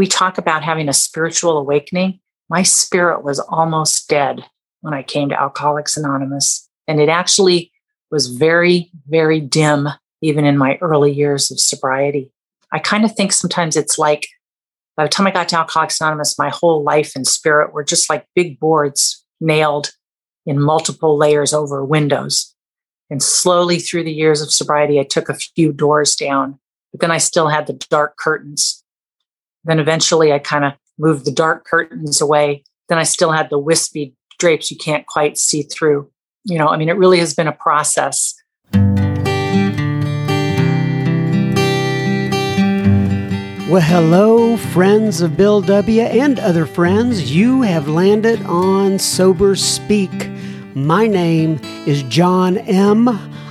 we talk about having a spiritual awakening. My spirit was almost dead when I came to Alcoholics Anonymous. And it actually was very, very dim, even in my early years of sobriety. I kind of think sometimes it's like by the time I got to Alcoholics Anonymous, my whole life and spirit were just like big boards nailed in multiple layers over windows. And slowly through the years of sobriety, I took a few doors down, but then I still had the dark curtains. Then eventually I kind of moved the dark curtains away. Then I still had the wispy drapes you can't quite see through. You know, I mean, it really has been a process. Well, hello, friends of Bill W. and other friends. You have landed on Sober Speak. My name is John M.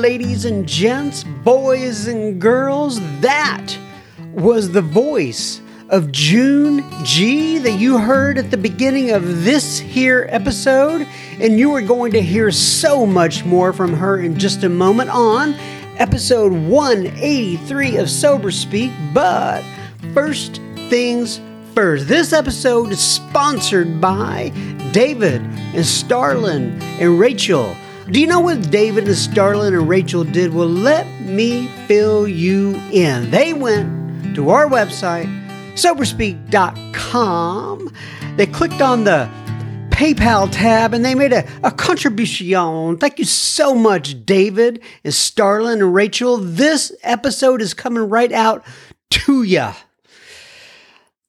Ladies and gents, boys and girls. That was the voice of June G that you heard at the beginning of this here episode. And you are going to hear so much more from her in just a moment on episode 183 of Sober Speak. But first things first. This episode is sponsored by David and Starlin and Rachel. Do you know what David and Starlin and Rachel did? Well, let me fill you in. They went to our website, soberspeak.com. They clicked on the PayPal tab and they made a, a contribution. Thank you so much, David and Starlin and Rachel. This episode is coming right out to you.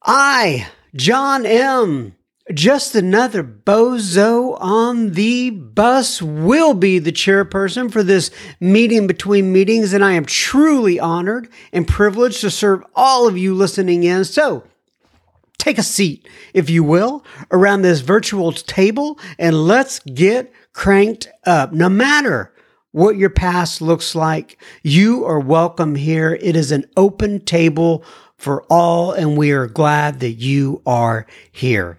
I, John M., just another bozo on the bus, will be the chairperson for this meeting between meetings, and I am truly honored and privileged to serve all of you listening in. So, take a seat, if you will, around this virtual table and let's get cranked up. No matter what your past looks like, you are welcome here. It is an open table for all, and we are glad that you are here.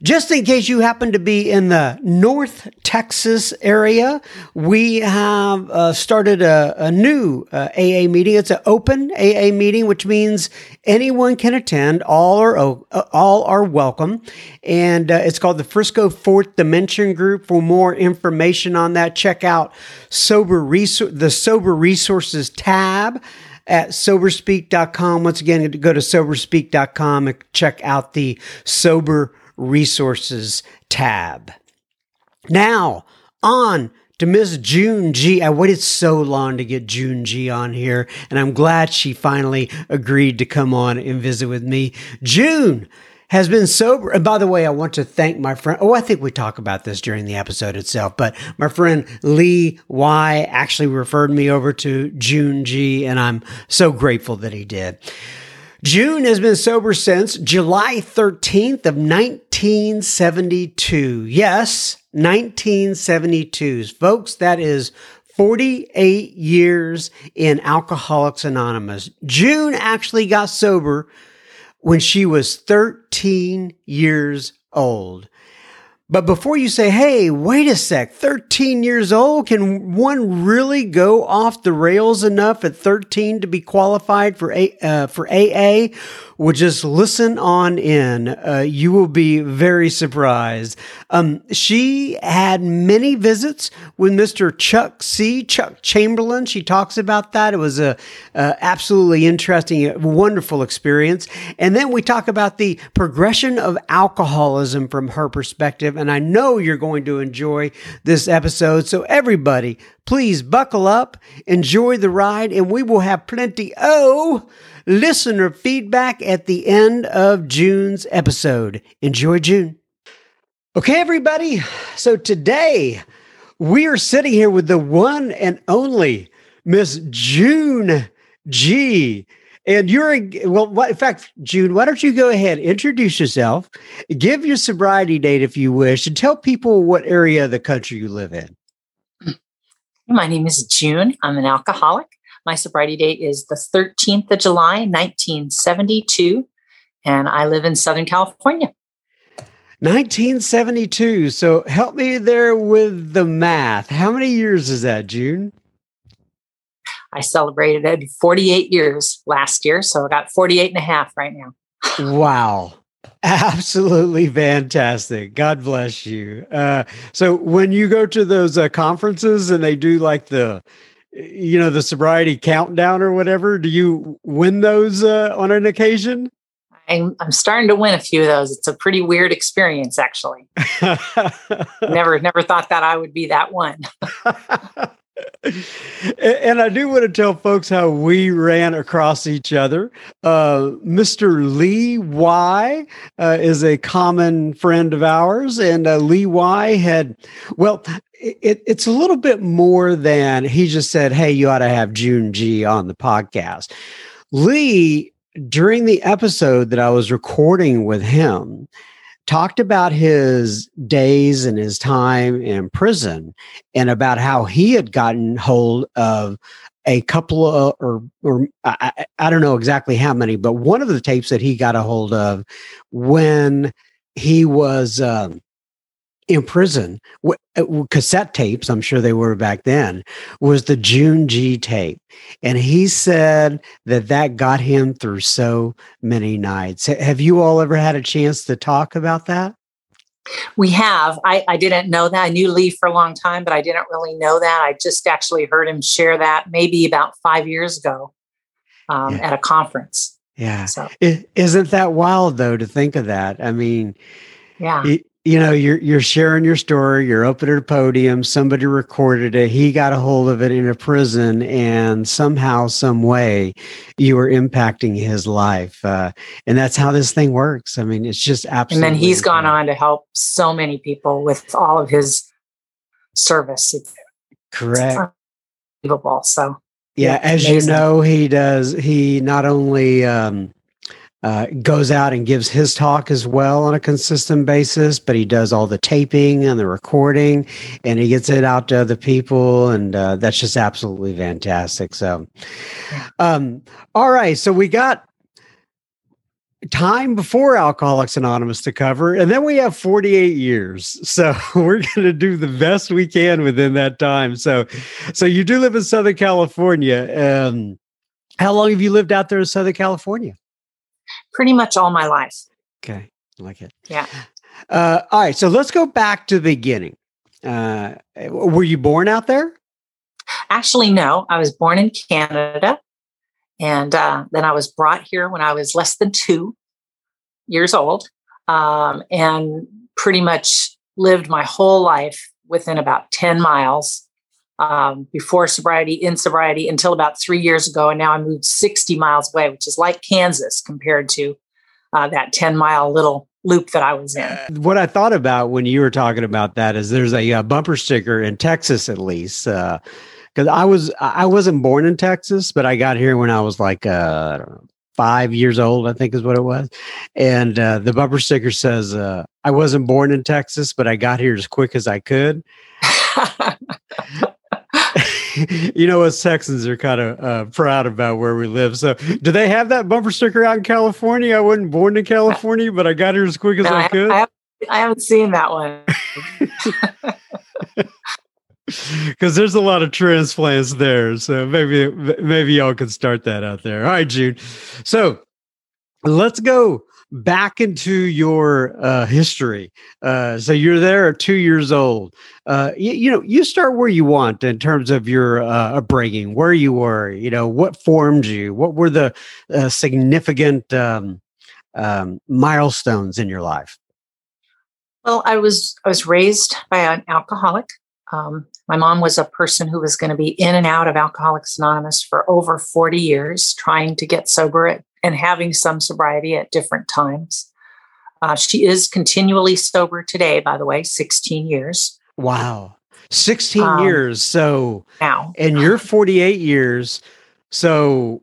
Just in case you happen to be in the North Texas area, we have uh, started a, a new uh, AA meeting. It's an open AA meeting, which means anyone can attend. All are uh, all are welcome, and uh, it's called the Frisco Fourth Dimension Group. For more information on that, check out sober Resor- the Sober Resources tab at soberspeak.com. Once again, go to soberspeak.com and check out the Sober Resources tab. Now, on to Miss June G. Uh, I waited so long to get June G on here, and I'm glad she finally agreed to come on and visit with me. June, has been sober. And by the way, I want to thank my friend. Oh, I think we talk about this during the episode itself, but my friend Lee Y actually referred me over to June G, and I'm so grateful that he did. June has been sober since July 13th of 1972. Yes, 1972. Folks, that is 48 years in Alcoholics Anonymous. June actually got sober when she was 13 years old. But before you say, hey, wait a sec, 13 years old, can one really go off the rails enough at 13 to be qualified for, A, uh, for AA? Well, just listen on in. Uh, you will be very surprised. Um, she had many visits with Mr. Chuck C. Chuck Chamberlain. She talks about that. It was a, a absolutely interesting, wonderful experience. And then we talk about the progression of alcoholism from her perspective. And I know you're going to enjoy this episode. So everybody, please buckle up, enjoy the ride, and we will have plenty. Oh, listener feedback at the end of June's episode. Enjoy June. Okay, everybody. So today we are sitting here with the one and only Miss June G. And you're, well, in fact, June, why don't you go ahead, introduce yourself, give your sobriety date if you wish, and tell people what area of the country you live in. My name is June. I'm an alcoholic. My sobriety date is the 13th of July, 1972, and I live in Southern California. 1972. So help me there with the math. How many years is that, June? I celebrated 48 years last year, so I got 48 and a half right now. wow. Absolutely fantastic. God bless you. Uh, so when you go to those uh, conferences and they do like the you know the sobriety countdown or whatever do you win those uh, on an occasion? I'm, I'm starting to win a few of those. It's a pretty weird experience actually. Never never thought that i would be that one and I do want to tell folks how we ran across each other. Uh, Mr. Lee Y uh, is a common friend of ours, and uh, Lee Y had, well, it, it's a little bit more than he just said, Hey, you ought to have June G on the podcast. Lee, during the episode that I was recording with him, talked about his days and his time in prison and about how he had gotten hold of a couple of or or I, I, don't know exactly how many but one of the tapes that he got a hold of when he was um, in prison, uh, cassette tapes, I'm sure they were back then, was the June G tape. And he said that that got him through so many nights. Have you all ever had a chance to talk about that? We have. I, I didn't know that. I knew Lee for a long time, but I didn't really know that. I just actually heard him share that maybe about five years ago um, yeah. at a conference. Yeah. So. Isn't that wild, though, to think of that? I mean, yeah you know you're you're sharing your story you're up at a podium somebody recorded it he got a hold of it in a prison and somehow some way you were impacting his life uh, and that's how this thing works. I mean it's just absolutely and then he's gone on to help so many people with all of his service. Correct. it's unbelievable. So yeah, yeah as amazing. you know he does he not only um, uh, goes out and gives his talk as well on a consistent basis, but he does all the taping and the recording and he gets it out to other people. And uh, that's just absolutely fantastic. So, um, all right. So we got time before Alcoholics Anonymous to cover, and then we have 48 years. So we're going to do the best we can within that time. So, so you do live in Southern California. Um, how long have you lived out there in Southern California? Pretty much all my life. Okay. I like it. Yeah. Uh, all right. So let's go back to the beginning. Uh, were you born out there? Actually, no. I was born in Canada. And uh, then I was brought here when I was less than two years old um, and pretty much lived my whole life within about 10 miles um, before sobriety, in sobriety, until about three years ago. And now I moved 60 miles away, which is like Kansas compared to uh, that 10 mile little loop that I was in. What I thought about when you were talking about that is there's a, a bumper sticker in Texas, at least. because uh, I was I wasn't born in Texas, but I got here when I was like uh, know, five years old, I think is what it was. And uh, the bumper sticker says, uh, "I wasn't born in Texas, but I got here as quick as I could." you know, us Texans are kind of uh, proud about where we live. So, do they have that bumper sticker out in California? I wasn't born in California, but I got here as quick as no, I, could. I I haven't seen that one. because there's a lot of transplants there. So maybe maybe y'all can start that out there. All right, June. So let's go back into your uh, history. Uh, so you're there at two years old. Uh, you, you, know, you start where you want in terms of your uh, upbringing, where you were. You know, what formed you. What were the uh, significant um, um, milestones in your life? Well, I was I was raised by an alcoholic. Um, my mom was a person who was going to be in and out of Alcoholics Anonymous for over 40 years, trying to get sober at, and having some sobriety at different times. Uh, she is continually sober today, by the way, 16 years. Wow. 16 um, years. So now, and you're 48 years. So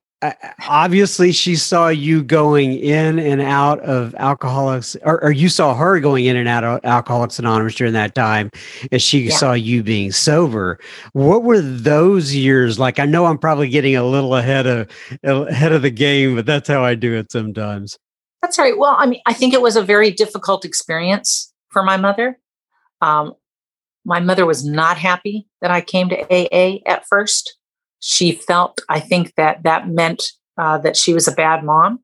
obviously she saw you going in and out of alcoholics or, or, you saw her going in and out of alcoholics anonymous during that time and she yeah. saw you being sober. What were those years like? I know i'm probably getting a little ahead of ahead of the game but that's how i do it sometimes. That's right. Well i mean i think it was a very difficult experience for my mother. Um, my mother was not happy that i came to aa at first she felt, I think that that meant uh, that she was a bad mom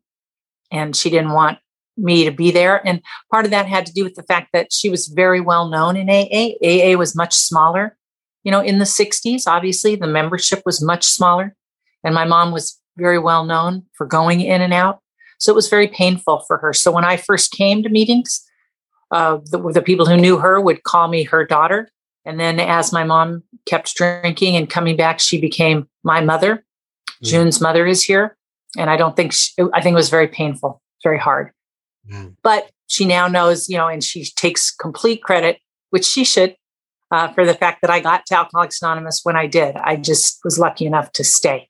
and she didn't want me to be there. And part of that had to do with the fact that she was very well known in AA. AA was much smaller, you know, in the 60s. Obviously, the membership was much smaller. And my mom was very well known for going in and out. So it was very painful for her. So when I first came to meetings, uh, the, the people who knew her would call me her daughter. And then as my mom kept drinking and coming back, she became my mother. Mm. June's mother is here. And I don't think, she, I think it was very painful, very hard. Mm. But she now knows, you know, and she takes complete credit, which she should, uh, for the fact that I got to Alcoholics Anonymous when I did. I just was lucky enough to stay.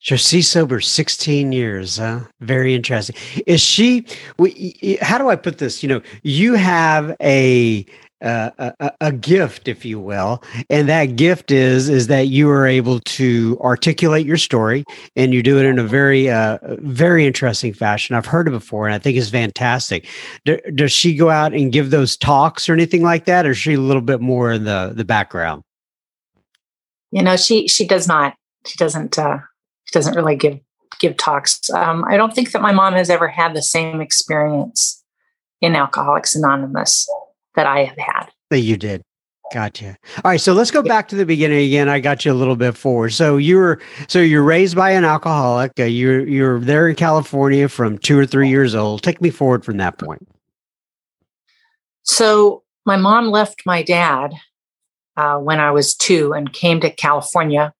So she's sober 16 years. Huh? Very interesting. Is she, We? how do I put this? You know, you have a, a, a, gift, if you will, and that gift is is that you are able to articulate your story, and you do it in a very uh, very interesting fashion. I've heard it before, and I think it's fantastic. D- does she go out and give those talks or anything like that, or is she a little bit more in the the background? You know, she she does not. She doesn't. Uh, she doesn't really give give talks. Um, I don't think that my mom has ever had the same experience in Alcoholics Anonymous that I have had. That you did. Gotcha. All right, so let's go back to the beginning again. I got you a little bit forward. So you were so you're raised by an alcoholic. Uh, you're you're there in California from two or three years old. Take me forward from that point. So my mom left my dad uh, when I was two and came to California.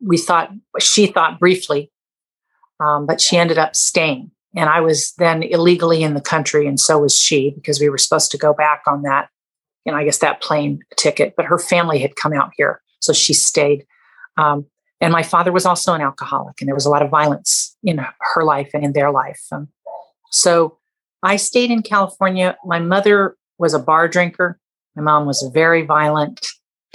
We thought she thought briefly, um, but she ended up staying. And I was then illegally in the country, and so was she, because we were supposed to go back on that, you know, I guess that plane ticket. But her family had come out here, so she stayed. Um, and my father was also an alcoholic, and there was a lot of violence in her life and in their life. Um, so I stayed in California. My mother was a bar drinker. My mom was very violent.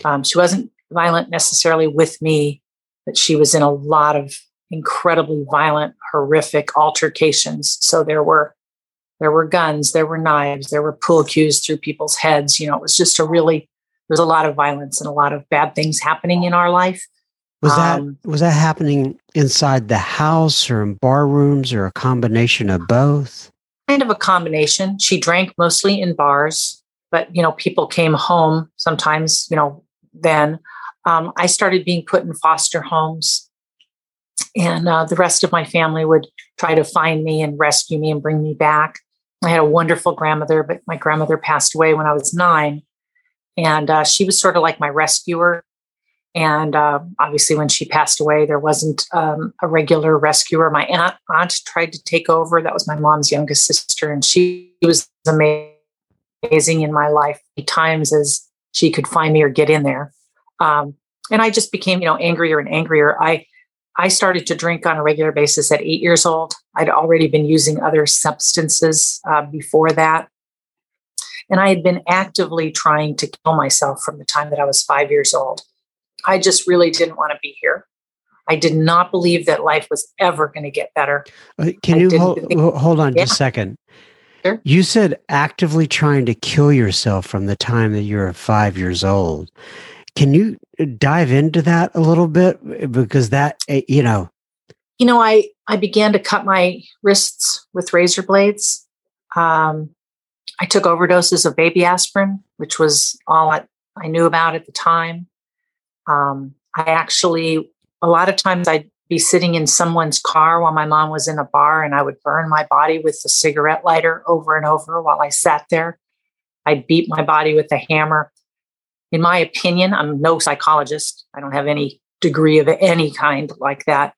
Um, she wasn't violent necessarily with me, but she was in a lot of incredibly violent, horrific altercations. So there were there were guns, there were knives, there were pool cues through people's heads. You know, it was just a really there was a lot of violence and a lot of bad things happening in our life. Was that um, was that happening inside the house or in bar rooms or a combination of both? Kind of a combination. She drank mostly in bars, but you know, people came home sometimes. You know, then um, I started being put in foster homes and uh, the rest of my family would try to find me and rescue me and bring me back. I had a wonderful grandmother, but my grandmother passed away when I was nine, and uh, she was sort of like my rescuer. And uh, obviously, when she passed away, there wasn't um, a regular rescuer. My aunt aunt tried to take over. That was my mom's youngest sister, and she was amazing in my life. Times as she could find me or get in there, um, and I just became, you know, angrier and angrier. I I started to drink on a regular basis at eight years old. I'd already been using other substances uh, before that. And I had been actively trying to kill myself from the time that I was five years old. I just really didn't want to be here. I did not believe that life was ever going to get better. Uh, can you hold, think, hold on yeah. just a second? Sure. You said actively trying to kill yourself from the time that you were five years old. Can you dive into that a little bit? Because that, eh, you know, you know, I I began to cut my wrists with razor blades. Um, I took overdoses of baby aspirin, which was all I, I knew about at the time. Um, I actually, a lot of times, I'd be sitting in someone's car while my mom was in a bar, and I would burn my body with the cigarette lighter over and over while I sat there. I'd beat my body with a hammer. In my opinion, I'm no psychologist. I don't have any degree of any kind like that.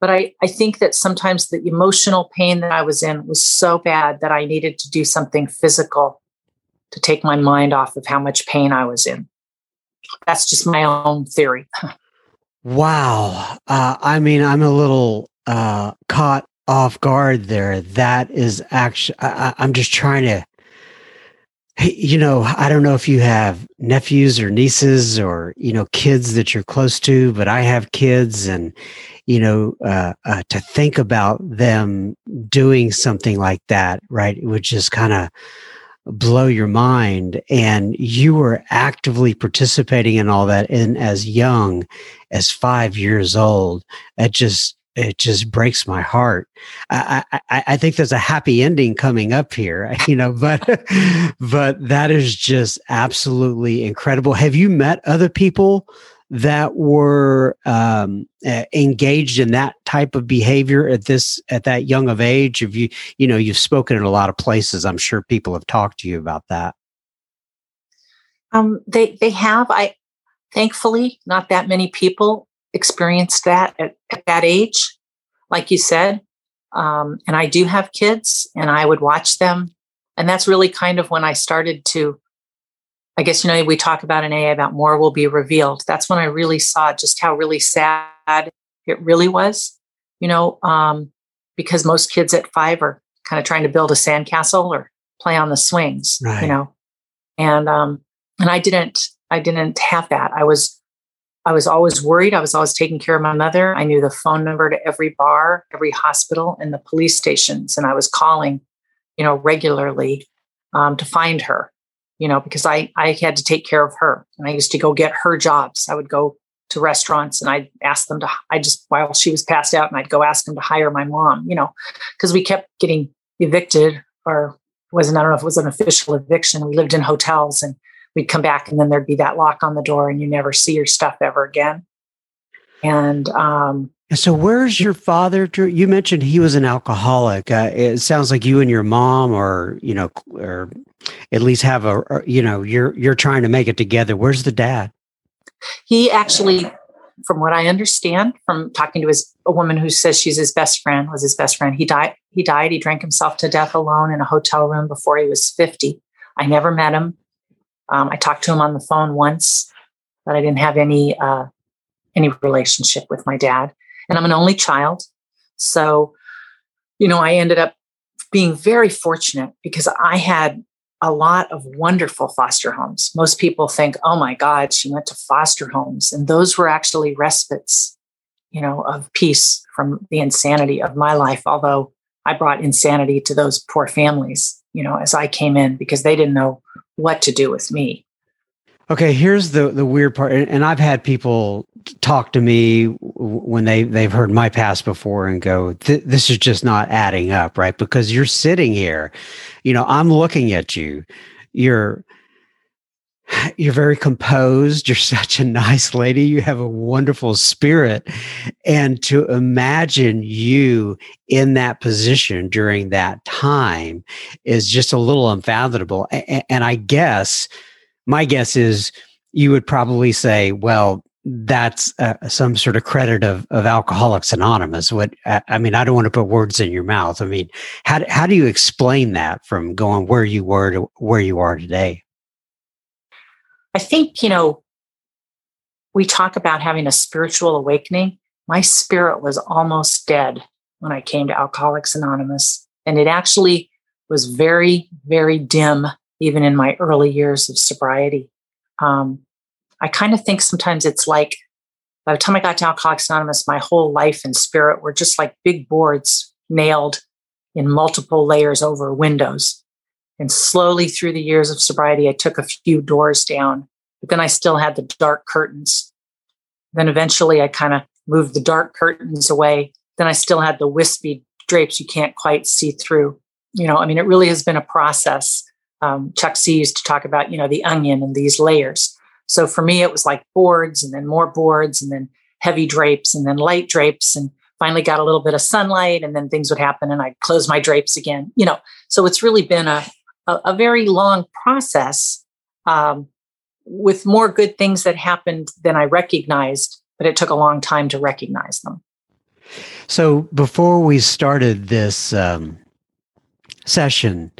But I, I think that sometimes the emotional pain that I was in was so bad that I needed to do something physical to take my mind off of how much pain I was in. That's just my own theory. wow. Uh, I mean, I'm a little uh, caught off guard there. That is actually, I, I'm just trying to you know, I don't know if you have nephews or nieces or, you know, kids that you're close to, but I have kids and, you know, uh, uh, to think about them doing something like that, right, it would just kind of blow your mind. And you were actively participating in all that and as young as five years old. It just, it just breaks my heart. I, I, I, think there's a happy ending coming up here, you know, but but that is just absolutely incredible. Have you met other people that were um, engaged in that type of behavior at this at that young of age? Have you you know you've spoken in a lot of places? I'm sure people have talked to you about that. Um, they they have. I thankfully not that many people experienced that at, at that age, like you said. Um, and I do have kids, and I would watch them. And that's really kind of when I started to, I guess, you know, we talk about an AA about more will be revealed. That's when I really saw just how really sad it really was, you know, um, because most kids at five are kind of trying to build a sandcastle or play on the swings, right. you know. And um, and I didn't, I didn't have that. I was I was always worried. I was always taking care of my mother. I knew the phone number to every bar, every hospital, and the police stations. And I was calling, you know, regularly um, to find her, you know, because I, I had to take care of her. And I used to go get her jobs. I would go to restaurants and I'd ask them to, I just, while she was passed out, and I'd go ask them to hire my mom, you know, because we kept getting evicted or wasn't, I don't know if it was an official eviction. We lived in hotels and we'd come back and then there'd be that lock on the door and you never see your stuff ever again. And um, so, where's your father? You mentioned he was an alcoholic. Uh, it sounds like you and your mom, or you know, or at least have a, you know, you're you're trying to make it together. Where's the dad? He actually, from what I understand, from talking to his a woman who says she's his best friend, was his best friend. He died. He died. He drank himself to death alone in a hotel room before he was fifty. I never met him. Um, I talked to him on the phone once, but I didn't have any uh, any relationship with my dad. And I'm an only child, so you know I ended up being very fortunate because I had a lot of wonderful foster homes. Most people think, "Oh my God, she went to foster homes," and those were actually respites, you know, of peace from the insanity of my life. Although I brought insanity to those poor families, you know, as I came in because they didn't know what to do with me. Okay, here's the the weird part, and I've had people talk to me when they they've heard my past before and go, "This is just not adding up, right?" Because you're sitting here, you know, I'm looking at you, you're you're very composed. You're such a nice lady. You have a wonderful spirit. And to imagine you in that position during that time is just a little unfathomable. And I guess my guess is you would probably say, well, that's uh, some sort of credit of, of Alcoholics Anonymous. What I mean, I don't want to put words in your mouth. I mean, how how do you explain that from going where you were to where you are today? I think, you know, we talk about having a spiritual awakening. My spirit was almost dead when I came to Alcoholics Anonymous. And it actually was very, very dim, even in my early years of sobriety. Um, I kind of think sometimes it's like by the time I got to Alcoholics Anonymous, my whole life and spirit were just like big boards nailed in multiple layers over windows. And slowly through the years of sobriety, I took a few doors down, but then I still had the dark curtains. Then eventually I kind of moved the dark curtains away. Then I still had the wispy drapes you can't quite see through. You know, I mean, it really has been a process. Um, Chuck C used to talk about, you know, the onion and these layers. So for me, it was like boards and then more boards and then heavy drapes and then light drapes and finally got a little bit of sunlight and then things would happen and I'd close my drapes again, you know. So it's really been a, a, a very long process um, with more good things that happened than I recognized, but it took a long time to recognize them. So before we started this um, session,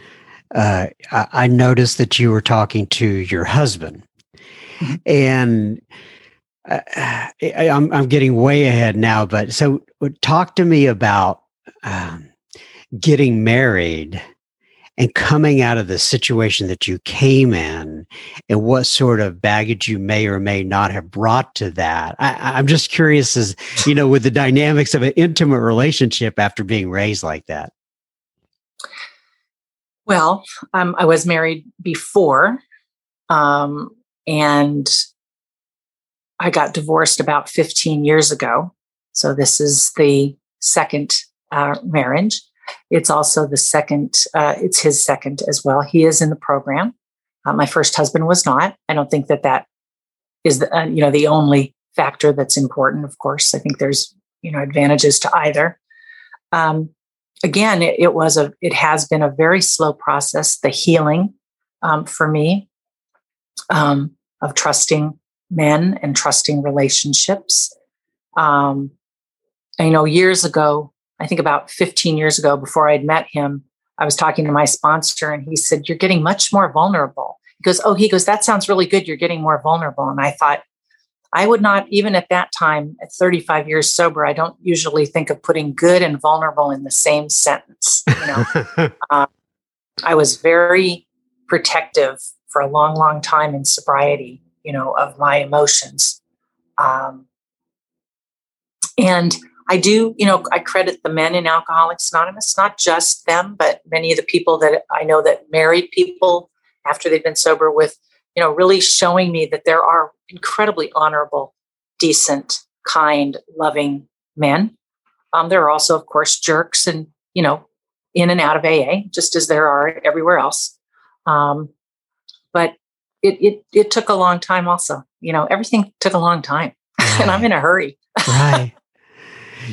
uh, I, I noticed that you were talking to your husband, mm-hmm. and uh, I, am I'm getting way ahead now. But so, talk to me about um, getting married and coming out of the situation that you came in and what sort of baggage you may or may not have brought to that. I, am just curious as, you know, with the dynamics of an intimate relationship after being raised like that. Well, um, I was married before, um, and I got divorced about 15 years ago. So this is the second uh, marriage. It's also the second, uh, it's his second as well. He is in the program. Uh, my first husband was not. I don't think that that is the, uh, you know, the only factor that's important. Of course, I think there's, you know, advantages to either. Um, again, it, it, was a, it has been a very slow process. The healing um, for me um, of trusting men and trusting relationships. Um, you know, years ago, I think about 15 years ago, before I'd met him, I was talking to my sponsor and he said, You're getting much more vulnerable. He goes, Oh, he goes, That sounds really good. You're getting more vulnerable. And I thought, I would not, even at that time, at 35 years sober, I don't usually think of putting good and vulnerable in the same sentence. You know, uh, I was very protective for a long, long time in sobriety, you know, of my emotions. Um, and I do, you know, I credit the men in Alcoholics Anonymous, not just them, but many of the people that I know that married people after they've been sober with, you know, really showing me that there are incredibly honorable, decent, kind, loving men. Um, there are also, of course, jerks and, you know, in and out of AA, just as there are everywhere else. Um, but it, it, it took a long time also. You know, everything took a long time right. and I'm in a hurry. right.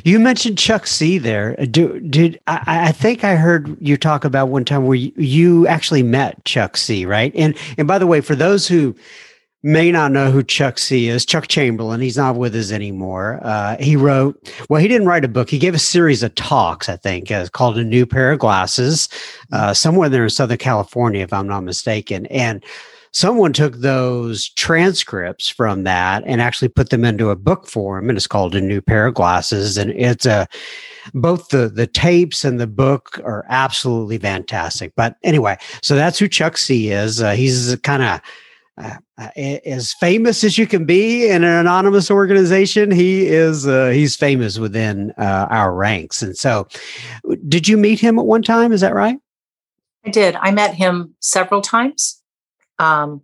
You mentioned Chuck C there. Do, did I, I, think I heard you talk about one time where you, you, actually met Chuck C, right? And and by the way, for those who may not know who Chuck C is, Chuck Chamberlain, he's not with us anymore. Uh, he wrote, well, he didn't write a book. He gave a series of talks, I think, uh, called A New Pair of Glasses, uh, somewhere there in Southern California, if I'm not mistaken. And someone took those transcripts from that and actually put them into a book form and it's called a new pair of glasses and it's a both the the tapes and the book are absolutely fantastic but anyway so that's who chuck c is uh, he's kind of uh, uh, as famous as you can be in an anonymous organization he is uh, he's famous within uh, our ranks and so did you meet him at one time? Is that right? I did. I met him several times um,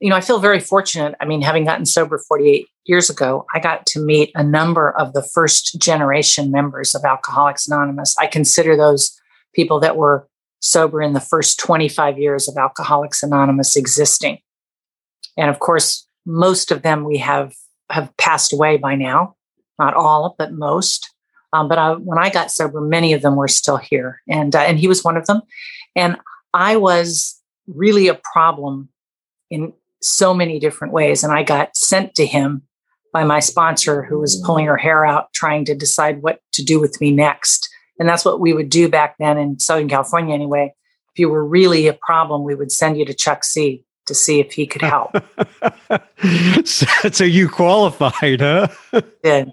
you know, I feel very fortunate. I mean, having gotten sober 48 years ago, I got to meet a number of the first generation members of Alcoholics Anonymous. I consider those people that were sober in the first 25 years of Alcoholics Anonymous existing. And of course, most of them we have have passed away by now. Not all, but most. Um, but I, when I got sober, many of them were still here, and uh, and he was one of them. And I was really a problem in so many different ways. And I got sent to him by my sponsor who was pulling her hair out, trying to decide what to do with me next. And that's what we would do back then in Southern California, anyway. If you were really a problem, we would send you to Chuck C to see if he could help. so, so, you qualified, huh? Did.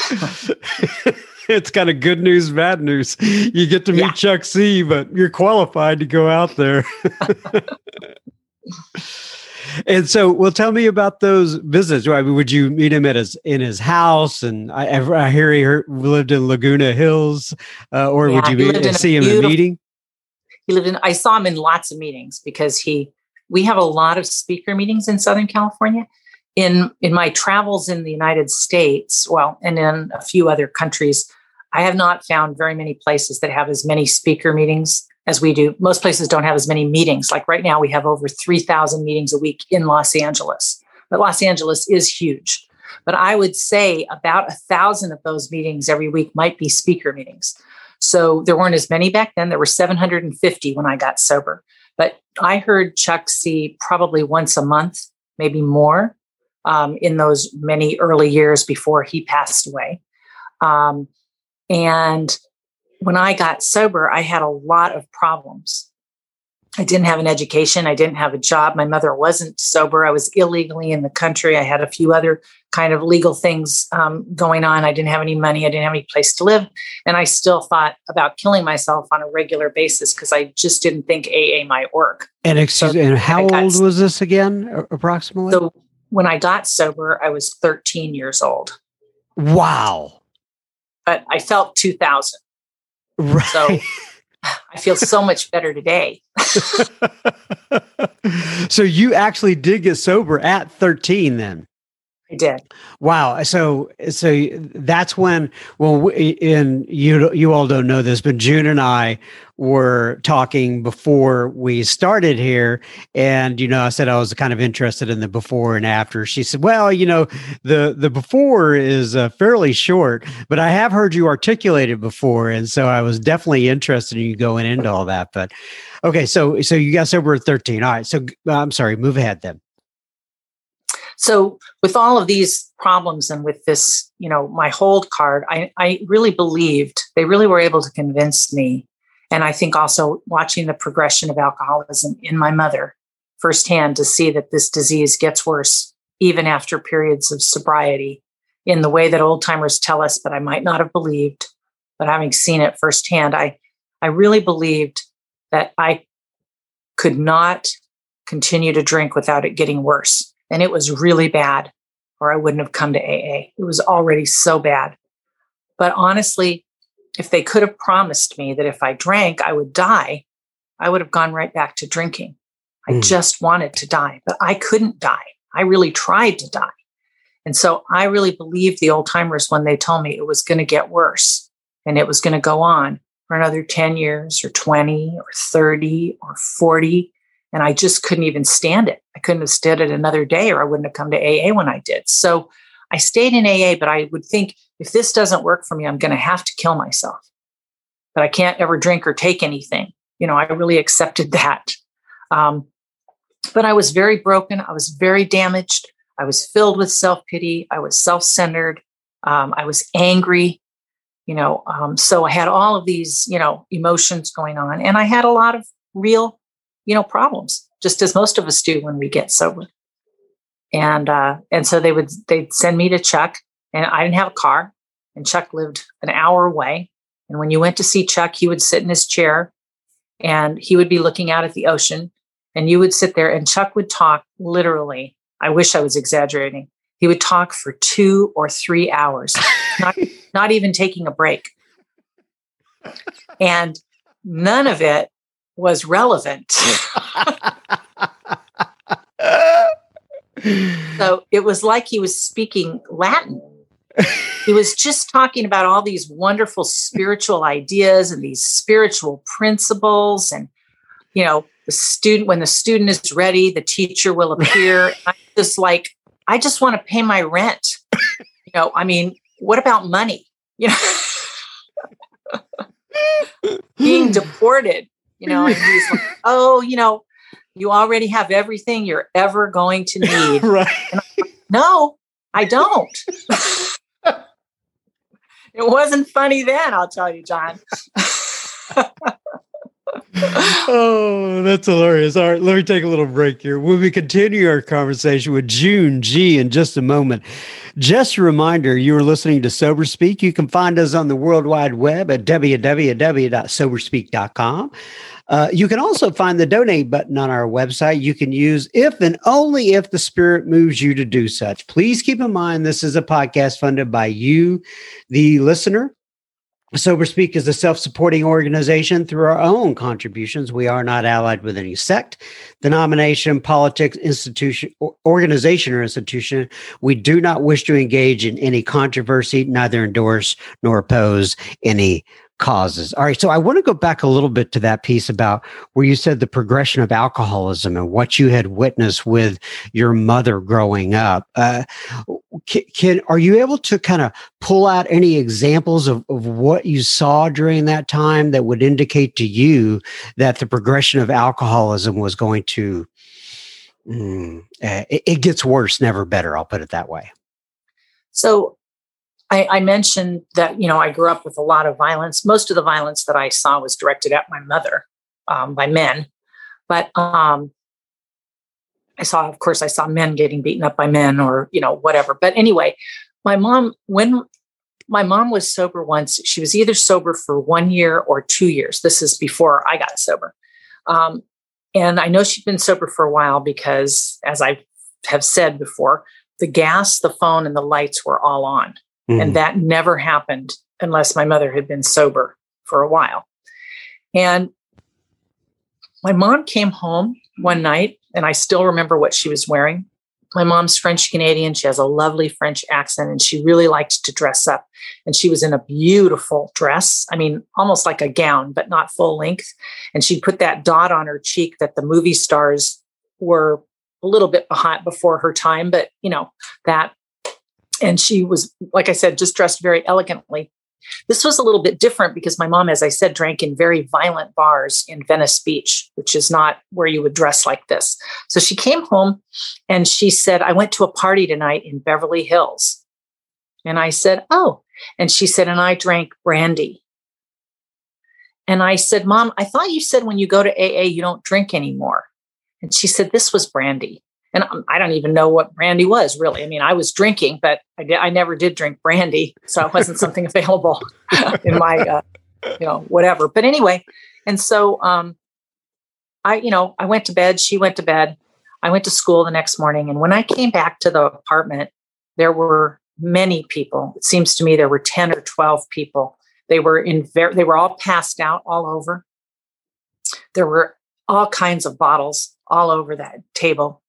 it's kind of good news, bad news. You get to meet yeah. Chuck C, but you're qualified to go out there. and so, well, tell me about those visits. Would you meet him at his in his house? And I, I hear he lived in Laguna Hills, uh, or yeah, would you be, see him in a meeting? he lived in, I saw him in lots of meetings because he, we have a lot of speaker meetings in Southern California. In, in my travels in the United States, well, and in a few other countries, I have not found very many places that have as many speaker meetings as we do. Most places don't have as many meetings. Like right now, we have over 3,000 meetings a week in Los Angeles, but Los Angeles is huge. But I would say about a thousand of those meetings every week might be speaker meetings. So there weren't as many back then. There were 750 when I got sober. But I heard Chuck C probably once a month, maybe more, um, in those many early years before he passed away. Um, and when I got sober, I had a lot of problems. I didn't have an education. I didn't have a job. My mother wasn't sober. I was illegally in the country. I had a few other kind of legal things um, going on. I didn't have any money. I didn't have any place to live. And I still thought about killing myself on a regular basis because I just didn't think AA might work. And, excuse, so and how old was this again, approximately? So when I got sober, I was 13 years old. Wow. But I felt 2000. Right. So I feel so much better today. so you actually did get sober at 13 then? I did. Wow. So so that's when well we, in you you all don't know this, but June and I were talking before we started here, and you know I said I was kind of interested in the before and after. She said, "Well, you know the the before is uh, fairly short, but I have heard you articulate it before, and so I was definitely interested in you going into all that." But okay, so so you got sober at thirteen. All right. So I'm sorry. Move ahead then. So with all of these problems and with this, you know, my hold card, I, I really believed they really were able to convince me. And I think also watching the progression of alcoholism in my mother firsthand to see that this disease gets worse even after periods of sobriety in the way that old timers tell us, but I might not have believed. But having seen it firsthand, I, I really believed that I could not continue to drink without it getting worse and it was really bad, or I wouldn't have come to AA. It was already so bad. But honestly, if they could have promised me that if I drank, I would die, I would have gone right back to drinking. I mm. just wanted to die, but I couldn't die. I really tried to die. And so I really believed the old timers when they told me it was going to get worse and it was going to go on for another 10 years or 20 or 30 or 40 and I just couldn't even stand it. I couldn't have stood it another day or I wouldn't have come to AA when I did. So I stayed in AA, but I would think if this doesn't work for me, I'm going to have to kill myself. But I can't ever drink or take anything. You know, I really accepted that. Um, but I was very broken. I was very damaged. I was filled with self pity. I was self centered. Um, I was angry. You know, um, so I had all of these, you know, emotions going on, and I had a lot of real you know, problems, just as most of us do when we get sober. And uh, and so they would they'd send me to Chuck, and I didn't have a car, and Chuck lived an hour away. And when you went to see Chuck, he would sit in his chair, and he would be looking out at the ocean, and you would sit there, and Chuck would talk literally. I wish I was exaggerating. He would talk for two or three hours, not not even taking a break, and none of it was relevant. so it was like he was speaking Latin. he was just talking about all these wonderful spiritual ideas and these spiritual principles and you know the student when the student is ready the teacher will appear i'm just like i just want to pay my rent you know i mean what about money you know being deported you know, and he's like, oh, you know, you already have everything you're ever going to need. right. Like, no, I don't. it wasn't funny then, I'll tell you, John. oh, that's hilarious. All right, let me take a little break here. When we continue our conversation with June G in just a moment. Just a reminder, you are listening to Sober Speak. You can find us on the World Wide Web at www.soberspeak.com. Uh, you can also find the donate button on our website. You can use if and only if the Spirit moves you to do such. Please keep in mind this is a podcast funded by you, the listener. Sober Speak is a self supporting organization through our own contributions. We are not allied with any sect, denomination, politics, institution, organization, or institution. We do not wish to engage in any controversy, neither endorse nor oppose any causes. All right. So I want to go back a little bit to that piece about where you said the progression of alcoholism and what you had witnessed with your mother growing up. Uh, can, are you able to kind of pull out any examples of, of what you saw during that time that would indicate to you that the progression of alcoholism was going to mm, uh, it, it gets worse, never better. I'll put it that way. So I, I, mentioned that you know I grew up with a lot of violence. Most of the violence that I saw was directed at my mother um, by men, but um, I saw, of course, I saw men getting beaten up by men or you know whatever. But anyway, my mom when my mom was sober once, she was either sober for one year or two years. This is before I got sober, um, and I know she'd been sober for a while because, as I have said before, the gas, the phone, and the lights were all on Mm-hmm. And that never happened unless my mother had been sober for a while. And my mom came home one night, and I still remember what she was wearing. My mom's French Canadian. She has a lovely French accent, and she really liked to dress up. And she was in a beautiful dress. I mean, almost like a gown, but not full length. And she put that dot on her cheek that the movie stars were a little bit behind before her time, but you know, that and she was, like I said, just dressed very elegantly. This was a little bit different because my mom, as I said, drank in very violent bars in Venice Beach, which is not where you would dress like this. So she came home and she said, I went to a party tonight in Beverly Hills. And I said, Oh. And she said, And I drank brandy. And I said, Mom, I thought you said when you go to AA, you don't drink anymore. And she said, This was brandy and I don't even know what brandy was really. I mean, I was drinking, but I, did, I never did drink brandy, so it wasn't something available in my, uh, you know, whatever. But anyway, and so um, I, you know, I went to bed. She went to bed. I went to school the next morning, and when I came back to the apartment, there were many people. It seems to me there were ten or twelve people. They were in very, they were all passed out all over. There were all kinds of bottles all over that table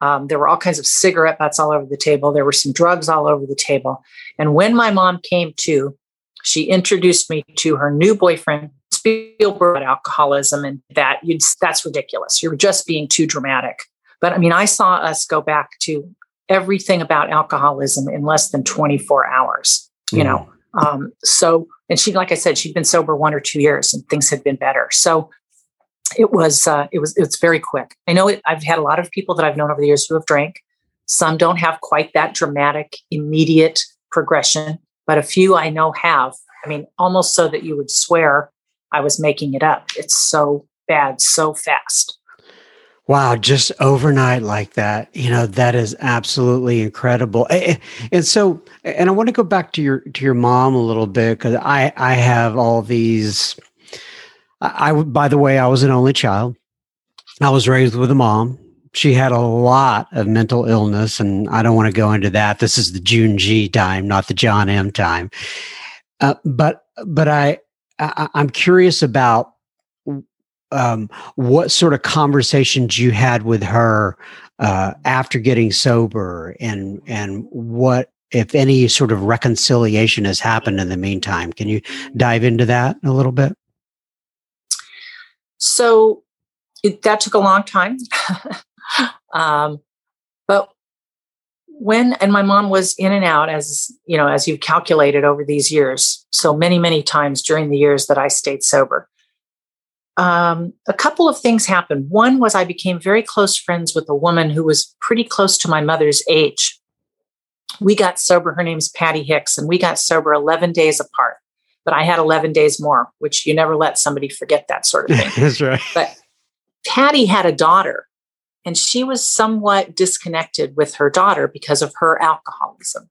um, there were all kinds of cigarette butts all over the table. There were some drugs all over the table. And when my mom came to, she introduced me to her new boyfriend, Spielberg, about alcoholism, and that you'd, that's ridiculous. You're just being too dramatic. But I mean, I saw us go back to everything about alcoholism in less than 24 hours. You mm. know, um, so and she, like I said, she'd been sober one or two years, and things had been better. So it was uh, it was it's very quick. I know it, I've had a lot of people that I've known over the years who have drank. Some don't have quite that dramatic, immediate progression, but a few I know have. I mean, almost so that you would swear I was making it up. It's so bad, so fast. Wow, just overnight like that. You know, that is absolutely incredible. And so and I want to go back to your to your mom a little bit cuz I I have all these I, I, by the way, I was an only child. I was raised with a mom. She had a lot of mental illness, and I don't want to go into that. This is the June G time, not the John M time. Uh, but but I, I am curious about um, what sort of conversations you had with her uh, after getting sober, and and what if any sort of reconciliation has happened in the meantime. Can you dive into that a little bit? So it, that took a long time. um, but when, and my mom was in and out as, you know, as you've calculated over these years, so many, many times during the years that I stayed sober. Um, a couple of things happened. One was I became very close friends with a woman who was pretty close to my mother's age. We got sober. Her name's Patty Hicks, and we got sober 11 days apart but I had 11 days more, which you never let somebody forget that sort of thing. That's right. But Patty had a daughter, and she was somewhat disconnected with her daughter because of her alcoholism.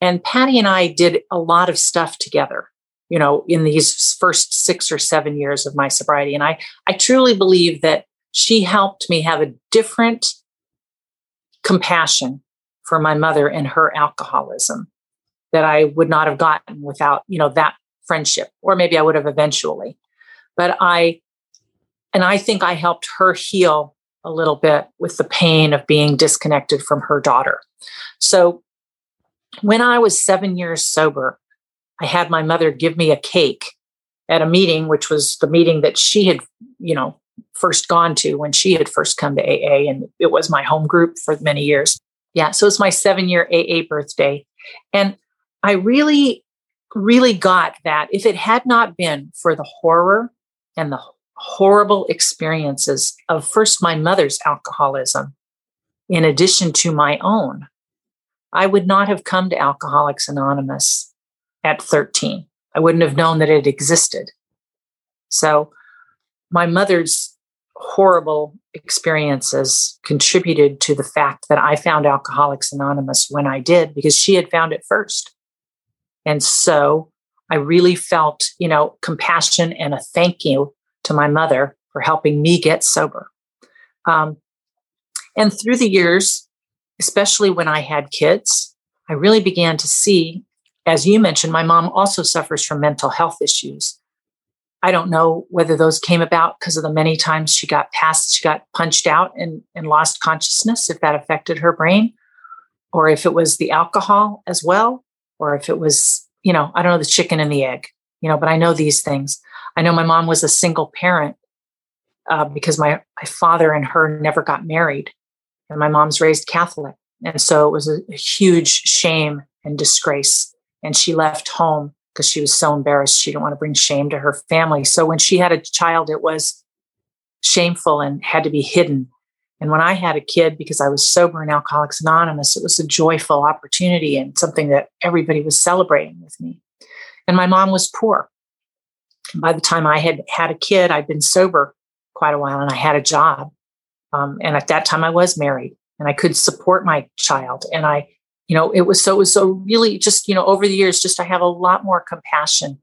And Patty and I did a lot of stuff together, you know, in these first six or seven years of my sobriety. And I, I truly believe that she helped me have a different compassion for my mother and her alcoholism that I would not have gotten without, you know, that friendship, or maybe I would have eventually. But I, and I think I helped her heal a little bit with the pain of being disconnected from her daughter. So when I was seven years sober, I had my mother give me a cake at a meeting, which was the meeting that she had, you know, first gone to when she had first come to AA. And it was my home group for many years. Yeah. So it's my seven year AA birthday. And I really, really got that if it had not been for the horror and the horrible experiences of first my mother's alcoholism, in addition to my own, I would not have come to Alcoholics Anonymous at 13. I wouldn't have known that it existed. So, my mother's horrible experiences contributed to the fact that I found Alcoholics Anonymous when I did because she had found it first. And so I really felt, you know, compassion and a thank you to my mother for helping me get sober. Um, and through the years, especially when I had kids, I really began to see, as you mentioned, my mom also suffers from mental health issues. I don't know whether those came about because of the many times she got passed, she got punched out and, and lost consciousness, if that affected her brain, or if it was the alcohol as well, or if it was, you know, I don't know, the chicken and the egg, you know, but I know these things. I know my mom was a single parent uh, because my, my father and her never got married, and my mom's raised Catholic. And so it was a, a huge shame and disgrace. And she left home because she was so embarrassed. She didn't want to bring shame to her family. So when she had a child, it was shameful and had to be hidden. And when I had a kid, because I was sober in Alcoholics Anonymous, it was a joyful opportunity and something that everybody was celebrating with me. And my mom was poor. By the time I had had a kid, I'd been sober quite a while and I had a job. Um, and at that time, I was married and I could support my child. And I you know it was so it was so really just you know over the years just i have a lot more compassion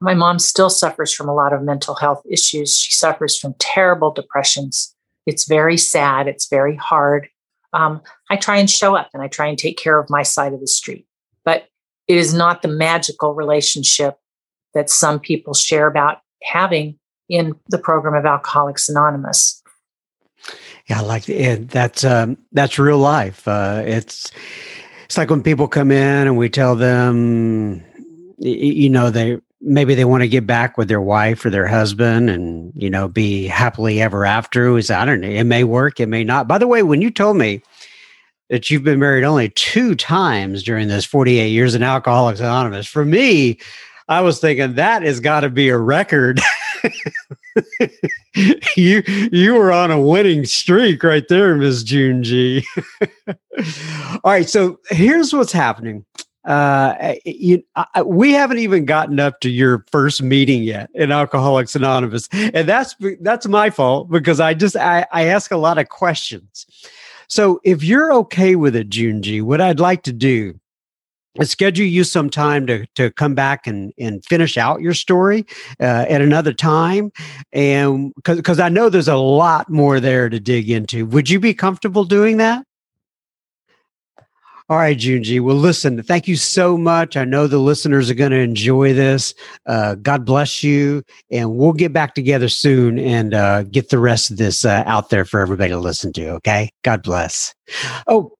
my mom still suffers from a lot of mental health issues she suffers from terrible depressions it's very sad. It's very hard. Um, i try and show up and i try and take care of my side of the street. But it is not the magical relationship that some people share about having in the program of alcoholics anonymous. Yeah I like it that's um, that's real life. Uh, it's it's like when people come in and we tell them, you know, they maybe they want to get back with their wife or their husband and you know be happily ever after. is I don't know, it may work, it may not. By the way, when you told me that you've been married only two times during this 48 years in Alcoholics Anonymous, for me, I was thinking that has got to be a record. you you were on a winning streak right there, Miss June G. All right, so here's what's happening. Uh, you, I, we haven't even gotten up to your first meeting yet in Alcoholics Anonymous, and that's that's my fault because I just I, I ask a lot of questions. So if you're okay with it, Junji, what I'd like to do is schedule you some time to, to come back and, and finish out your story uh, at another time. And because i know there's a lot more there to dig into. Would you be comfortable doing that all right, Junji. Well, listen, thank you so much. I know the listeners are going to enjoy this. Uh, God bless you. And we'll get back together soon and uh, get the rest of this uh, out there for everybody to listen to. Okay. God bless. Oh,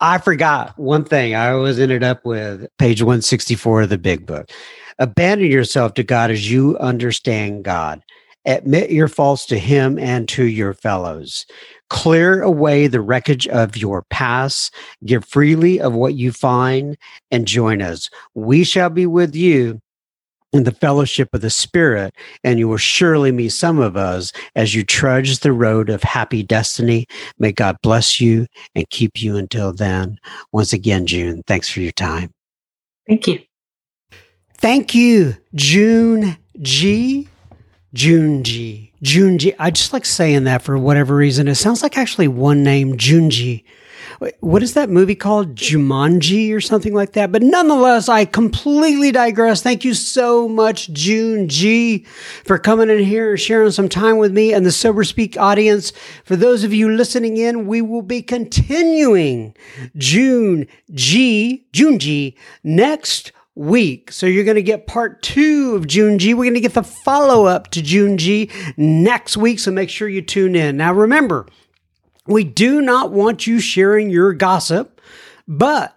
I forgot one thing. I always ended up with page 164 of the big book. Abandon yourself to God as you understand God. Admit your faults to Him and to your fellows. Clear away the wreckage of your past. Give freely of what you find and join us. We shall be with you in the fellowship of the Spirit, and you will surely meet some of us as you trudge the road of happy destiny. May God bless you and keep you until then. Once again, June, thanks for your time. Thank you. Thank you, June G. June G. June I just like saying that for whatever reason. It sounds like actually one name, Junji what is that movie called? Jumanji or something like that. But nonetheless, I completely digress. Thank you so much, June G, for coming in here and sharing some time with me and the Sober Speak audience. For those of you listening in, we will be continuing June G, June G next week. So you're going to get part two of June G. We're going to get the follow up to June G next week. So make sure you tune in. Now remember, we do not want you sharing your gossip, but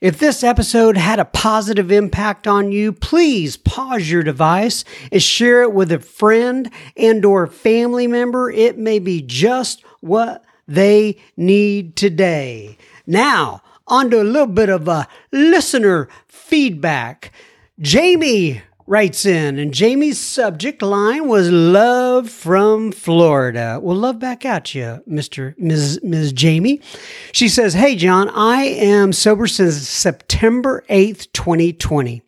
if this episode had a positive impact on you, please pause your device and share it with a friend and or family member. It may be just what they need today. Now, on to a little bit of a listener feedback. Jamie writes in, and Jamie's subject line was love from Florida. Well, love back at you, Mr. Ms. Ms. Jamie. She says, Hey, John, I am sober since September 8th, 2020.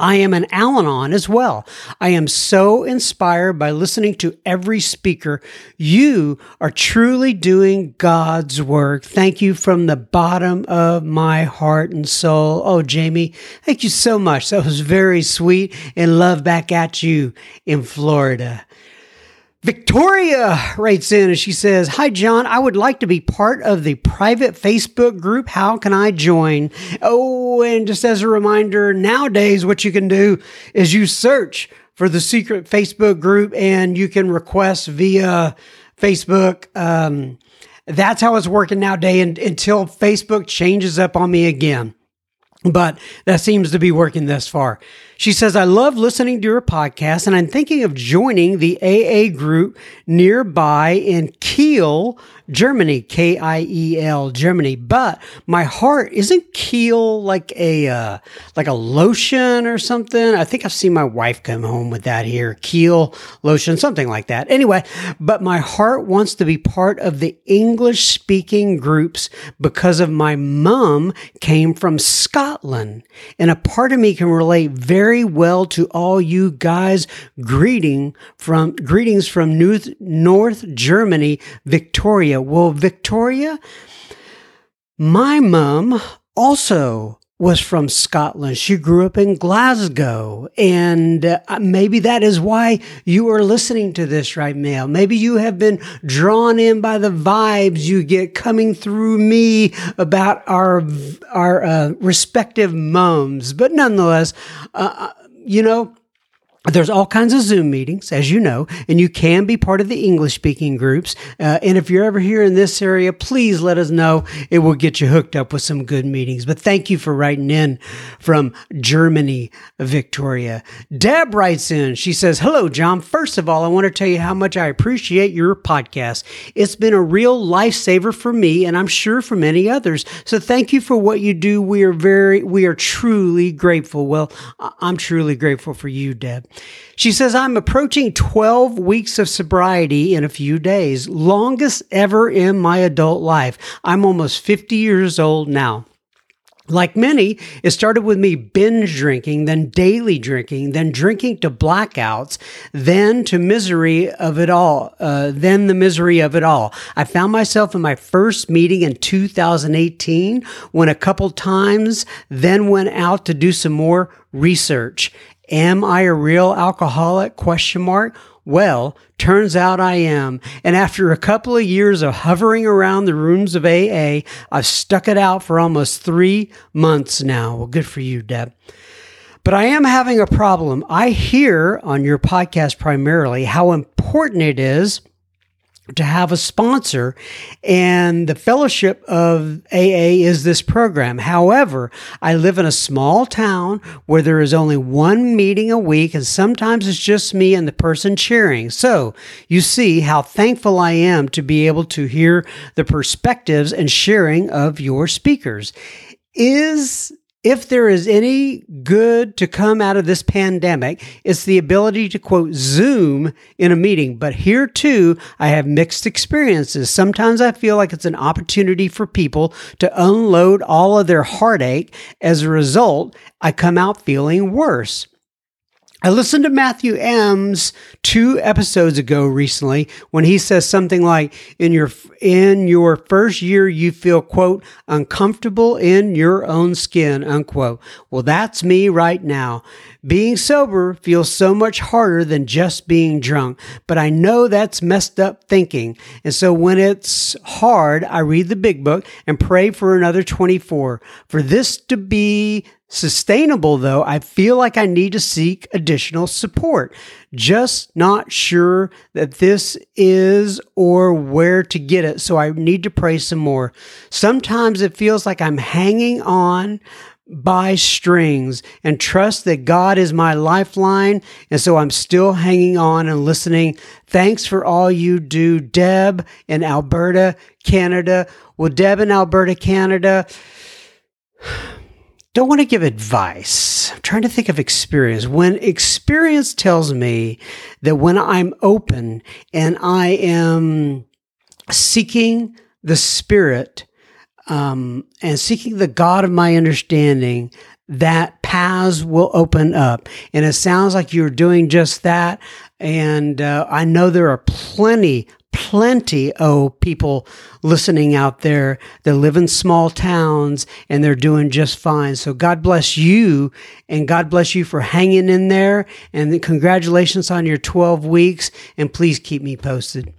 I am an Al Anon as well. I am so inspired by listening to every speaker. You are truly doing God's work. Thank you from the bottom of my heart and soul. Oh, Jamie, thank you so much. That was very sweet and love back at you in Florida. Victoria writes in and she says, Hi, John. I would like to be part of the private Facebook group. How can I join? Oh, and just as a reminder, nowadays, what you can do is you search for the secret Facebook group and you can request via Facebook. Um, that's how it's working nowadays and, until Facebook changes up on me again. But that seems to be working thus far. She says, I love listening to your podcast and I'm thinking of joining the AA group nearby in Kiel, Germany, K I E L, Germany. But my heart isn't Kiel like a uh, like a lotion or something. I think I've seen my wife come home with that here, Kiel lotion, something like that. Anyway, but my heart wants to be part of the English speaking groups because of my mom came from Scotland, and a part of me can relate very well to all you guys. Greeting from greetings from North North Germany, Victoria. Well, Victoria, my mom also was from Scotland. She grew up in Glasgow. And uh, maybe that is why you are listening to this right now. Maybe you have been drawn in by the vibes you get coming through me about our, our uh, respective mums. But nonetheless, uh, uh you know, there's all kinds of Zoom meetings, as you know, and you can be part of the English speaking groups. Uh, and if you're ever here in this area, please let us know. It will get you hooked up with some good meetings. But thank you for writing in from Germany, Victoria. Deb writes in. She says, Hello, John. First of all, I want to tell you how much I appreciate your podcast. It's been a real lifesaver for me, and I'm sure for many others. So thank you for what you do. We are very, we are truly grateful. Well, I'm truly grateful for you, Deb. She says, I'm approaching 12 weeks of sobriety in a few days, longest ever in my adult life. I'm almost 50 years old now. Like many, it started with me binge drinking, then daily drinking, then drinking to blackouts, then to misery of it all, uh, then the misery of it all. I found myself in my first meeting in 2018 when a couple times then went out to do some more research. Am I a real alcoholic? Question mark. Well, turns out I am. And after a couple of years of hovering around the rooms of AA, I've stuck it out for almost three months now. Well, good for you, Deb. But I am having a problem. I hear on your podcast primarily how important it is to have a sponsor and the fellowship of AA is this program. However, I live in a small town where there is only one meeting a week and sometimes it's just me and the person cheering. So you see how thankful I am to be able to hear the perspectives and sharing of your speakers. Is if there is any good to come out of this pandemic, it's the ability to quote Zoom in a meeting. But here too, I have mixed experiences. Sometimes I feel like it's an opportunity for people to unload all of their heartache. As a result, I come out feeling worse. I listened to Matthew M's two episodes ago recently when he says something like in your in your first year you feel quote uncomfortable in your own skin unquote. Well, that's me right now. Being sober feels so much harder than just being drunk, but I know that's messed up thinking. And so when it's hard, I read the big book and pray for another 24 for this to be sustainable, though, I feel like I need to seek additional support. Just not sure that this is or where to get it, so I need to pray some more. Sometimes it feels like I'm hanging on by strings and trust that God is my lifeline. And so I'm still hanging on and listening. Thanks for all you do, Deb in Alberta, Canada. Well, Deb in Alberta, Canada don't want to give advice. I'm trying to think of experience. When experience tells me that when I'm open and I am seeking the Spirit um, and seeking the God of my understanding, that paths will open up. And it sounds like you're doing just that. And uh, I know there are plenty, plenty of people listening out there that live in small towns and they're doing just fine. So God bless you and God bless you for hanging in there. And congratulations on your 12 weeks. And please keep me posted.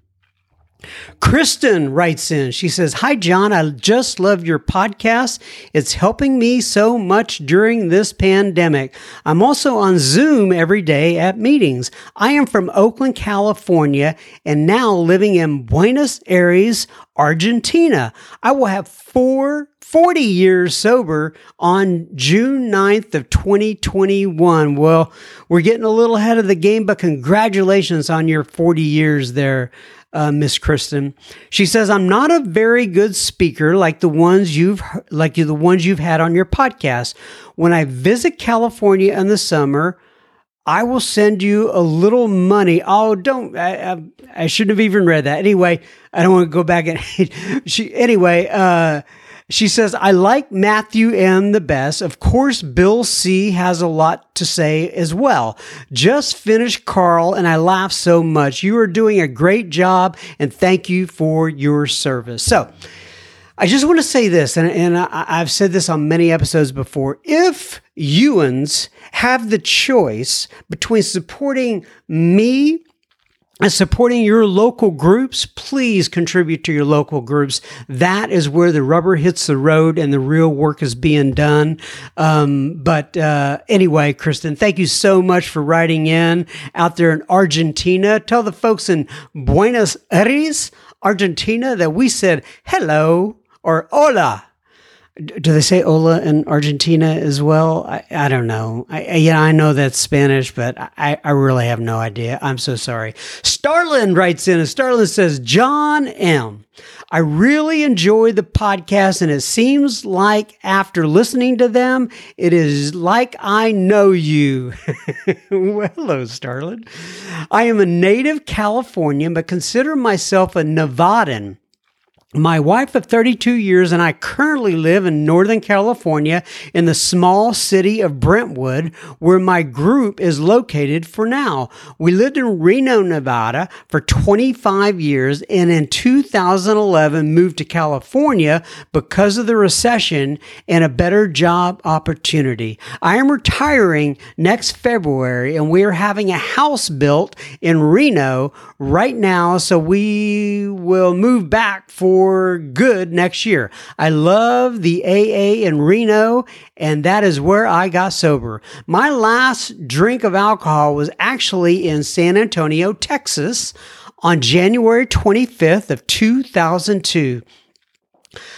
Kristen writes in. She says, Hi, John. I just love your podcast. It's helping me so much during this pandemic. I'm also on Zoom every day at meetings. I am from Oakland, California, and now living in Buenos Aires, Argentina. I will have four 40 years sober on June 9th of 2021. Well, we're getting a little ahead of the game, but congratulations on your 40 years there uh, Miss Kristen. She says, "I'm not a very good speaker like the ones you've like the ones you've had on your podcast. When I visit California in the summer." I will send you a little money. Oh, don't! I, I, I shouldn't have even read that. Anyway, I don't want to go back and she. Anyway, uh, she says, I like Matthew M the best. Of course, Bill C has a lot to say as well. Just finished Carl and I laugh so much. You are doing a great job and thank you for your service. So, I just want to say this, and, and I, I've said this on many episodes before. If Ewans have the choice between supporting me supporting your local groups, please contribute to your local groups. That is where the rubber hits the road and the real work is being done. Um, but uh, anyway, Kristen, thank you so much for writing in out there in Argentina. Tell the folks in Buenos Aires, Argentina, that we said hello or hola do they say hola in Argentina as well? I, I don't know. I, yeah, I know that's Spanish, but I, I really have no idea. I'm so sorry. Starlin writes in, and Starlin says, John M. I really enjoy the podcast, and it seems like after listening to them, it is like I know you. well, hello, Starlin. I am a native Californian, but consider myself a Nevadan. My wife of 32 years and I currently live in Northern California in the small city of Brentwood, where my group is located for now. We lived in Reno, Nevada for 25 years and in 2011 moved to California because of the recession and a better job opportunity. I am retiring next February and we are having a house built in Reno right now, so we will move back for for good next year. I love the AA in Reno, and that is where I got sober. My last drink of alcohol was actually in San Antonio, Texas on January 25th of 2002.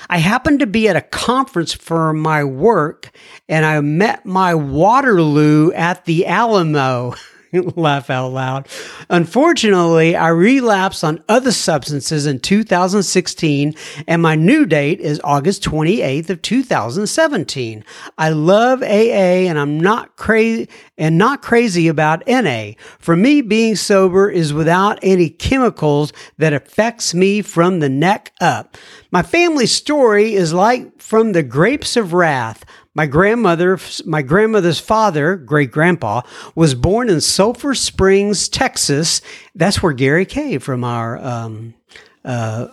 I happened to be at a conference for my work and I met my Waterloo at the Alamo. laugh out loud. Unfortunately, I relapsed on other substances in 2016, and my new date is August 28th of 2017. I love AA, and I'm not crazy and not crazy about NA. For me, being sober is without any chemicals that affects me from the neck up. My family story is like from the grapes of wrath. My grandmother, my grandmother's father, great grandpa, was born in Sulphur Springs, Texas. That's where Gary Kay from our um, uh,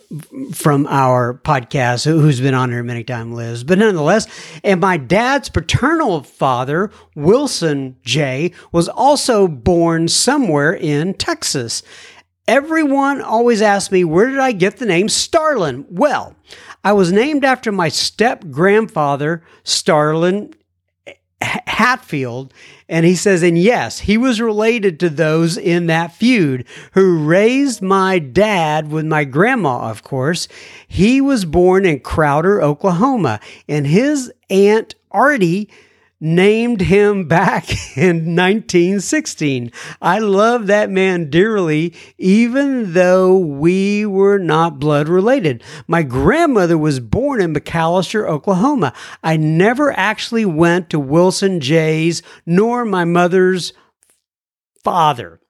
from our podcast, who's been on here many times, lives. But nonetheless, and my dad's paternal father, Wilson J, was also born somewhere in Texas. Everyone always asks me, where did I get the name Starlin? Well, I was named after my step grandfather, Starlin Hatfield. And he says, and yes, he was related to those in that feud who raised my dad with my grandma, of course. He was born in Crowder, Oklahoma, and his aunt Artie named him back in 1916. I love that man dearly, even though we were not blood related. My grandmother was born in McAlester, Oklahoma. I never actually went to Wilson J's nor my mother's father.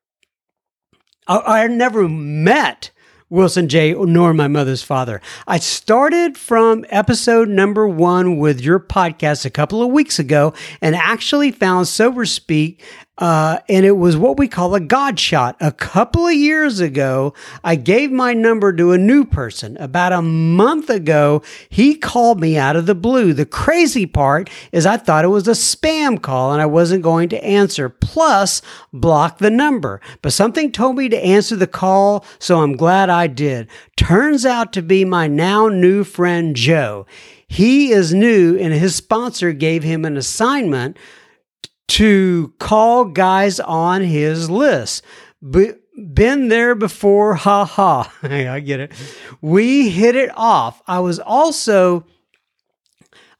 I, I never met Wilson J., nor my mother's father. I started from episode number one with your podcast a couple of weeks ago and actually found Sober Speak uh, and it was what we call a God shot. A couple of years ago, I gave my number to a new person. About a month ago, he called me out of the blue. The crazy part is I thought it was a spam call and I wasn't going to answer, plus block the number. But something told me to answer the call, so I'm glad I did. Turns out to be my now new friend Joe. He is new and his sponsor gave him an assignment to call guys on his list. been there before, ha ha. I get it. We hit it off. I was also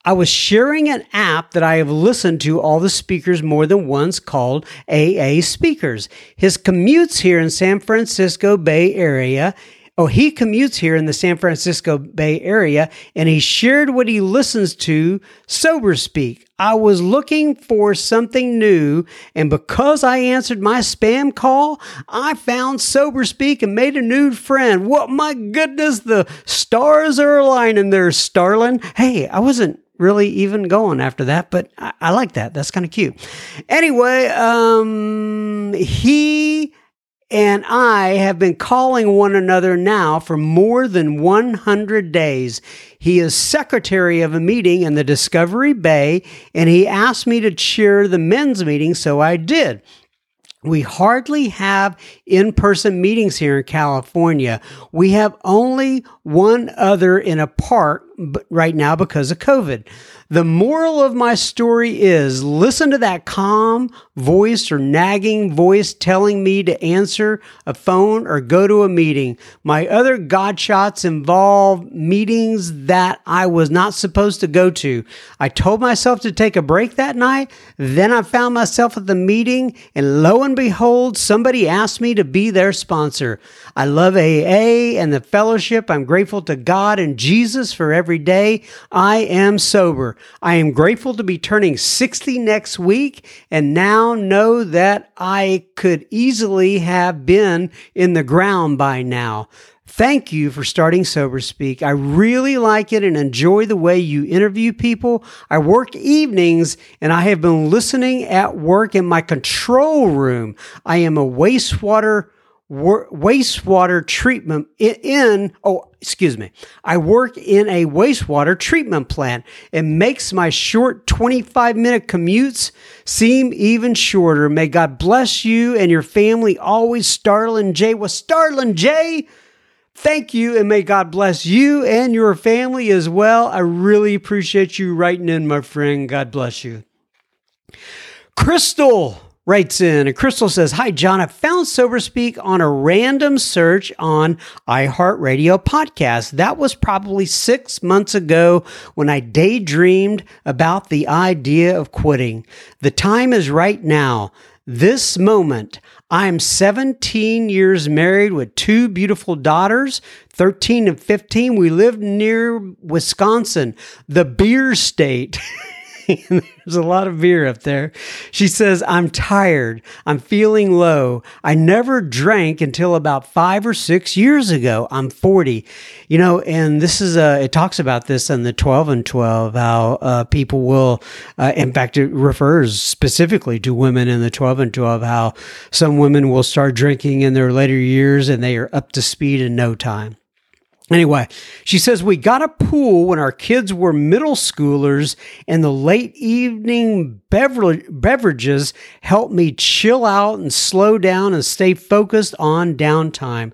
I was sharing an app that I have listened to all the speakers more than once called AA Speakers. His commutes here in San Francisco Bay Area Oh, he commutes here in the San Francisco Bay Area and he shared what he listens to sober speak. I was looking for something new, and because I answered my spam call, I found Sober Speak and made a new friend. What my goodness, the stars are aligning there, Starlin. Hey, I wasn't really even going after that, but I, I like that. That's kind of cute. Anyway, um, he and I have been calling one another now for more than 100 days. He is secretary of a meeting in the Discovery Bay, and he asked me to chair the men's meeting, so I did. We hardly have in person meetings here in California. We have only one other in a park right now because of COVID. The moral of my story is listen to that calm voice or nagging voice telling me to answer a phone or go to a meeting. My other God shots involve meetings that I was not supposed to go to. I told myself to take a break that night. Then I found myself at the meeting, and lo and behold, somebody asked me to be their sponsor. I love AA and the fellowship. I'm grateful to God and Jesus for every day I am sober. I am grateful to be turning 60 next week and now know that I could easily have been in the ground by now. Thank you for starting Sober Speak. I really like it and enjoy the way you interview people. I work evenings and I have been listening at work in my control room. I am a wastewater wastewater treatment in, oh excuse me. I work in a wastewater treatment plant. It makes my short 25 minute commutes seem even shorter. May god bless you and your family. Always starlin j. Was starlin j thank you and may god bless you and your family as well. I really appreciate you writing in my friend. God bless you. Crystal writes in, and Crystal says, Hi, John. I found Sober Speak on a random search on iHeartRadio podcast. That was probably six months ago when I daydreamed about the idea of quitting. The time is right now. This moment, I'm 17 years married with two beautiful daughters, 13 and 15. We live near Wisconsin, the beer state. There's a lot of beer up there. She says, I'm tired. I'm feeling low. I never drank until about five or six years ago. I'm 40. You know, and this is, uh, it talks about this in the 12 and 12, how uh, people will, uh, in fact, it refers specifically to women in the 12 and 12, how some women will start drinking in their later years and they are up to speed in no time. Anyway, she says, We got a pool when our kids were middle schoolers, and the late evening bever- beverages helped me chill out and slow down and stay focused on downtime.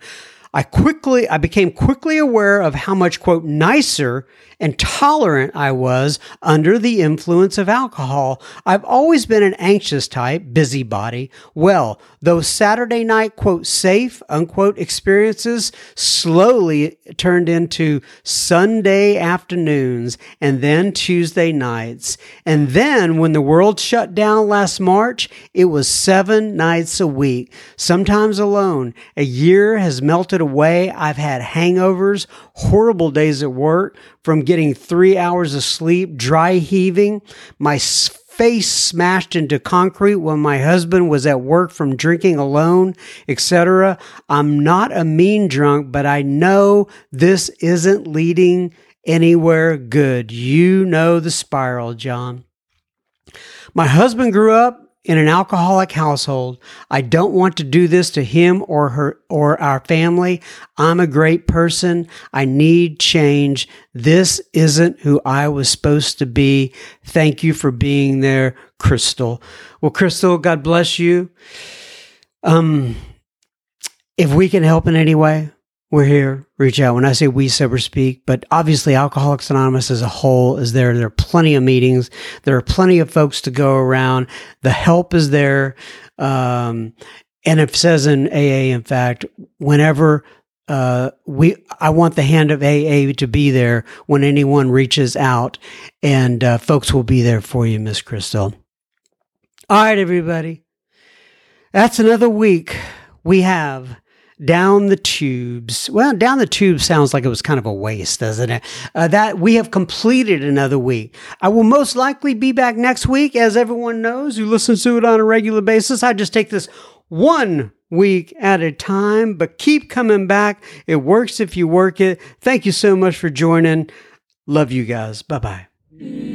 I quickly, I became quickly aware of how much, quote, nicer and tolerant I was under the influence of alcohol. I've always been an anxious type, busybody. Well, those Saturday night, quote, safe, unquote, experiences slowly turned into Sunday afternoons and then Tuesday nights. And then when the world shut down last March, it was seven nights a week, sometimes alone. A year has melted away. I've had hangovers, horrible days at work, from getting three hours of sleep, dry heaving, my face smashed into concrete when my husband was at work from drinking alone, etc. I'm not a mean drunk, but I know this isn't leading anywhere good. You know the spiral, John. My husband grew up in an alcoholic household. I don't want to do this to him or her or our family. I'm a great person. I need change. This isn't who I was supposed to be. Thank you for being there, Crystal. Well, Crystal, God bless you. Um, if we can help in any way, we're here. Reach out. When I say we sober speak, but obviously Alcoholics Anonymous as a whole is there. There are plenty of meetings. There are plenty of folks to go around. The help is there. Um, and it says in AA, in fact, whenever uh, we, I want the hand of AA to be there when anyone reaches out, and uh, folks will be there for you, Miss Crystal. All right, everybody. That's another week. We have down the tubes. Well, down the tube sounds like it was kind of a waste, doesn't it? Uh, that we have completed another week. I will most likely be back next week, as everyone knows who listens to it on a regular basis. I just take this one week at a time, but keep coming back. It works if you work it. Thank you so much for joining. Love you guys. Bye bye.